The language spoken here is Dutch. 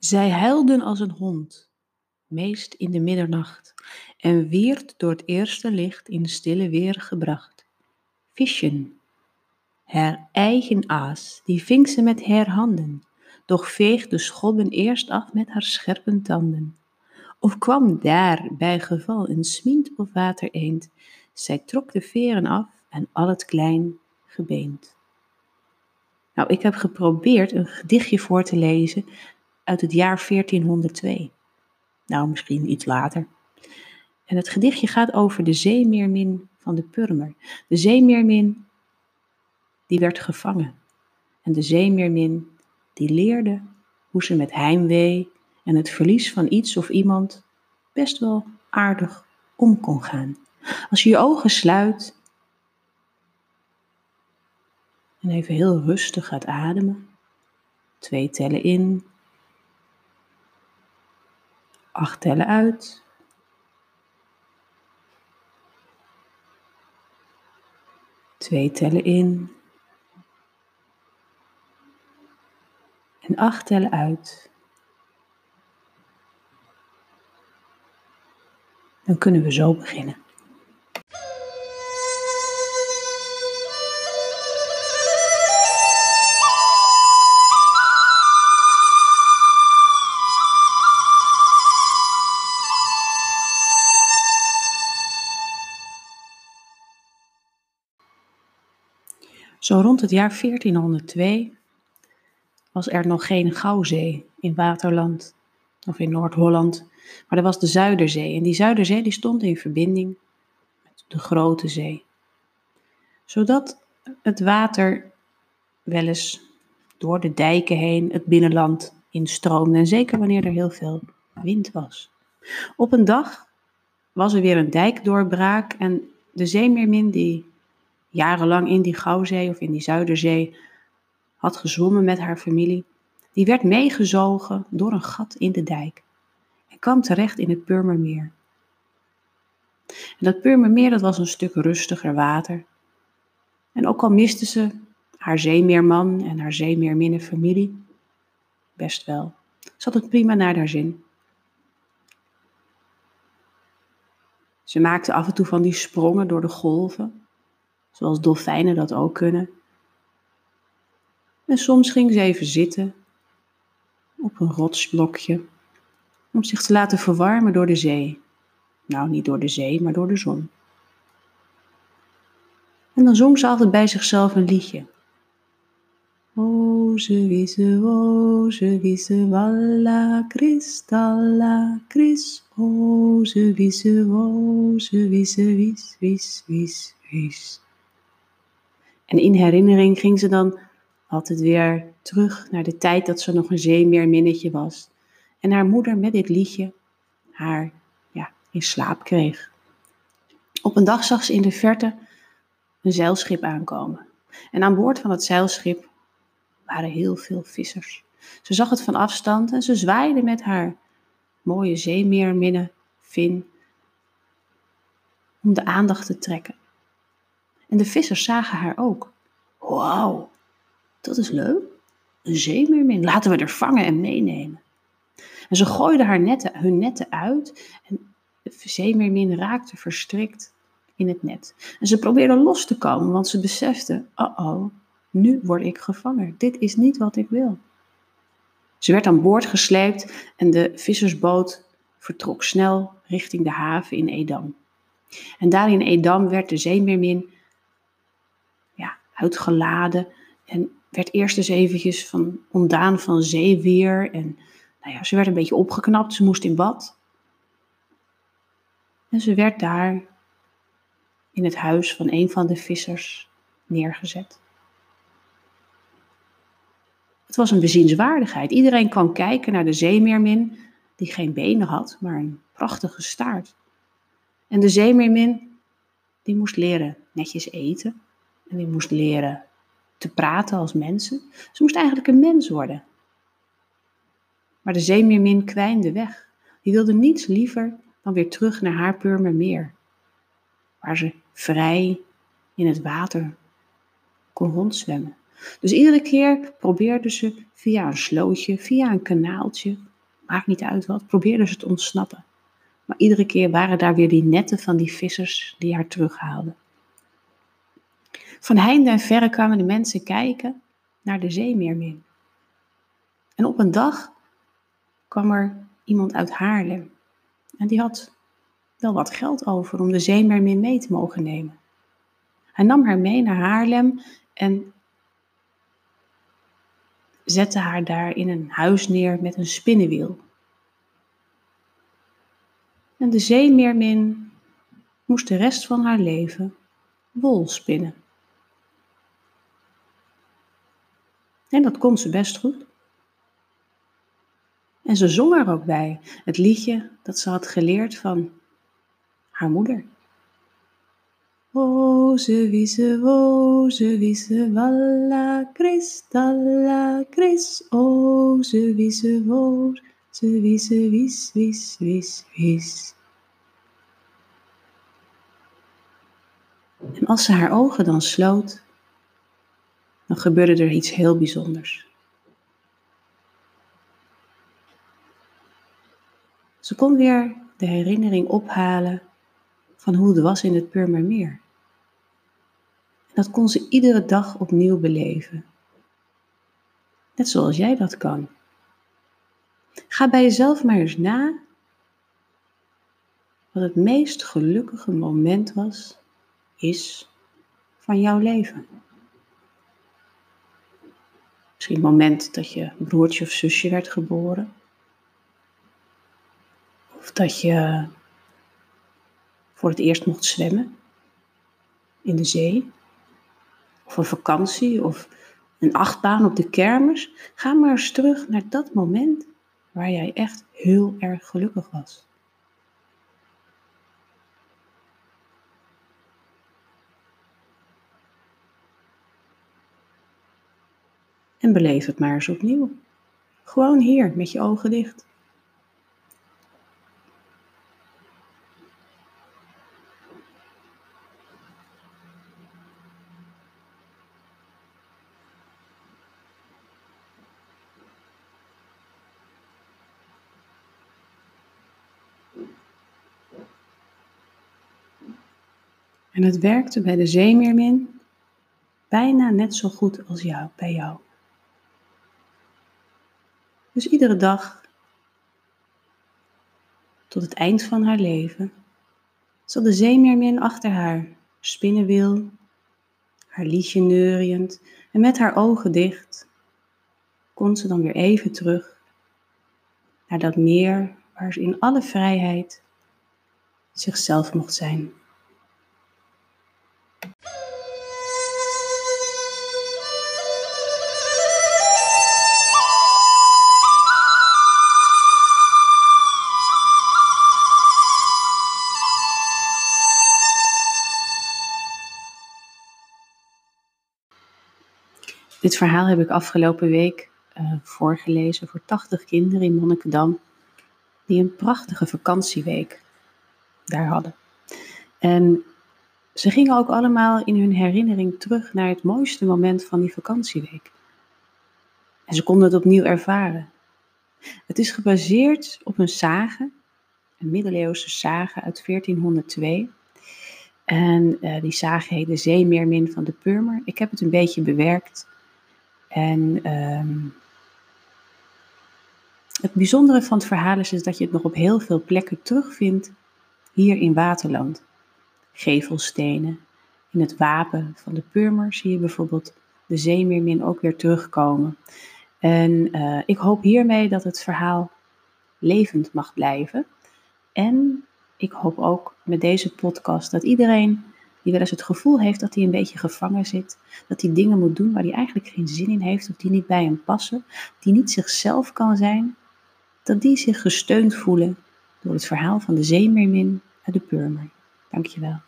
Zij huilden als een hond, meest in de middernacht, en wierd door het eerste licht in stille weer gebracht. Visjen, haar eigen aas, die ving ze met haar handen, doch veeg de schobben eerst af met haar scherpe tanden. Of kwam daar bij geval een smint of watereend, zij trok de veren af en al het klein gebeend. Nou, ik heb geprobeerd een gedichtje voor te lezen uit het jaar 1402. Nou, misschien iets later. En het gedichtje gaat over de zeemeermin van de Purmer. De zeemeermin die werd gevangen. En de zeemeermin die leerde hoe ze met heimwee en het verlies van iets of iemand best wel aardig om kon gaan. Als je je ogen sluit en even heel rustig gaat ademen, twee tellen in, acht tellen uit. Twee tellen in. En acht tellen uit. Dan kunnen we zo beginnen. Zo rond het jaar 1402 was er nog geen Gouwzee in Waterland of in Noord-Holland, maar er was de Zuiderzee. En die Zuiderzee die stond in verbinding met de Grote Zee. Zodat het water wel eens door de dijken heen het binnenland instroomde. En zeker wanneer er heel veel wind was. Op een dag was er weer een dijkdoorbraak en de zeemeermin die jarenlang in die Gouwzee of in die Zuiderzee had gezwommen met haar familie, die werd meegezogen door een gat in de dijk en kwam terecht in het Purmermeer. En dat Purmermeer dat was een stuk rustiger water. En ook al miste ze haar zeemeerman en haar zeemeerminnenfamilie, best wel, zat het prima naar haar zin. Ze maakte af en toe van die sprongen door de golven zoals dolfijnen dat ook kunnen. En soms ging ze even zitten op een rotsblokje om zich te laten verwarmen door de zee. Nou, niet door de zee, maar door de zon. En dan zong ze altijd bij zichzelf een liedje. O, ze wiese, o, ze wiese, walla, kristalla, kris. Ze wiese, o, ze wiese, wies, wies, wies, wies. En in herinnering ging ze dan altijd weer terug naar de tijd dat ze nog een zeemeerminnetje was. En haar moeder met dit liedje haar ja, in slaap kreeg. Op een dag zag ze in de verte een zeilschip aankomen. En aan boord van het zeilschip waren heel veel vissers. Ze zag het van afstand en ze zwaaide met haar mooie zeemeerminnen Vin om de aandacht te trekken. En de vissers zagen haar ook. Wauw, dat is leuk. Een zeemeermin, laten we er vangen en meenemen. En ze gooiden haar netten, hun netten uit en de zeemeermin raakte verstrikt in het net. En ze probeerde los te komen, want ze besefte, oh-oh, nu word ik gevangen. Dit is niet wat ik wil. Ze werd aan boord gesleept en de vissersboot vertrok snel richting de haven in Edam. En daar in Edam werd de zeemeermin uitgeladen. En werd eerst eens eventjes van, ontdaan van zeeweer. En nou ja, ze werd een beetje opgeknapt. Ze moest in bad. En ze werd daar in het huis van een van de vissers neergezet. Het was een bezienswaardigheid. Iedereen kwam kijken naar de zeemeermin, die geen benen had, maar een prachtige staart. En de zeemeermin, die moest leren netjes eten en die moest leren te praten als mensen. Ze moest eigenlijk een mens worden. Maar de zeemeermin kwijnde weg. Die wilde niets liever dan weer terug naar haar Purmermeer. Waar ze vrij in het water kon rondzwemmen. Dus iedere keer probeerde ze via een slootje, via een kanaaltje maakt niet uit wat, probeerde ze te ontsnappen. Maar iedere keer waren daar weer die netten van die vissers die haar terughaalden. Van heinde en verre kwamen de mensen kijken naar de zeemeermin. En op een dag kwam er iemand uit Haarlem. En die had wel wat geld over om de zeemeermin mee te mogen nemen. Hij nam haar mee naar Haarlem en zette haar daar in een huis neer met een spinnenwiel. En de zeemeermin moest de rest van haar leven wol spinnen. En dat kon ze best goed. En ze zong er ook bij, het liedje dat ze had geleerd van haar moeder. O, ze wiese wo, ze wiese walla, kristalla, kris. Ze wiese wo, ze wis, wis, wis, wis. En als ze haar ogen dan sloot, dan gebeurde er iets heel bijzonders. Ze kon weer de herinnering ophalen van hoe het was in het Purmermeer. En dat kon ze iedere dag opnieuw beleven. Net zoals jij dat kan. Ga bij jezelf maar eens na wat het meest gelukkige moment was, is van jouw leven. Misschien het moment dat je broertje of zusje werd geboren. Of dat je voor het eerst mocht zwemmen in de zee. Of een vakantie of een achtbaan op de kermis. Ga maar eens terug naar dat moment waar jij echt heel erg gelukkig was. En beleef het maar eens opnieuw. Gewoon hier met je ogen dicht. En het werkte bij de zeemeermin bijna net zo goed als jou, bij jou. Dus iedere dag, tot het eind van haar leven, zat de zeemeermin achter haar spinnenwiel, haar liedje neuriënd en met haar ogen dicht, kon ze dan weer even terug naar dat meer waar ze in alle vrijheid zichzelf mocht zijn. Dit verhaal heb ik afgelopen week uh, voorgelezen voor 80 kinderen in Monnikendam, die een prachtige vakantieweek daar hadden. En ze gingen ook allemaal in hun herinnering terug naar het mooiste moment van die vakantieweek. En ze konden het opnieuw ervaren. Het is gebaseerd op een sage, een middeleeuwse sage uit 1402. En uh, die sage heet De Zeemeermin van de Purmer. Ik heb het een beetje bewerkt en ehm, het bijzondere van het verhaal is, dat je het nog op heel veel plekken terugvindt hier in Waterland. Gevelstenen. In het wapen van de Purmer zie je bijvoorbeeld de zeemeermin ook weer terugkomen. En uh, ik hoop hiermee dat het verhaal levend mag blijven. En ik hoop ook met deze podcast dat iedereen die wel eens het gevoel heeft dat hij een beetje gevangen zit, dat hij dingen moet doen waar hij eigenlijk geen zin in heeft of die niet bij hem passen, die niet zichzelf kan zijn, dat die zich gesteund voelen door het verhaal van de zeemeermin uit de Purmer. Dankjewel.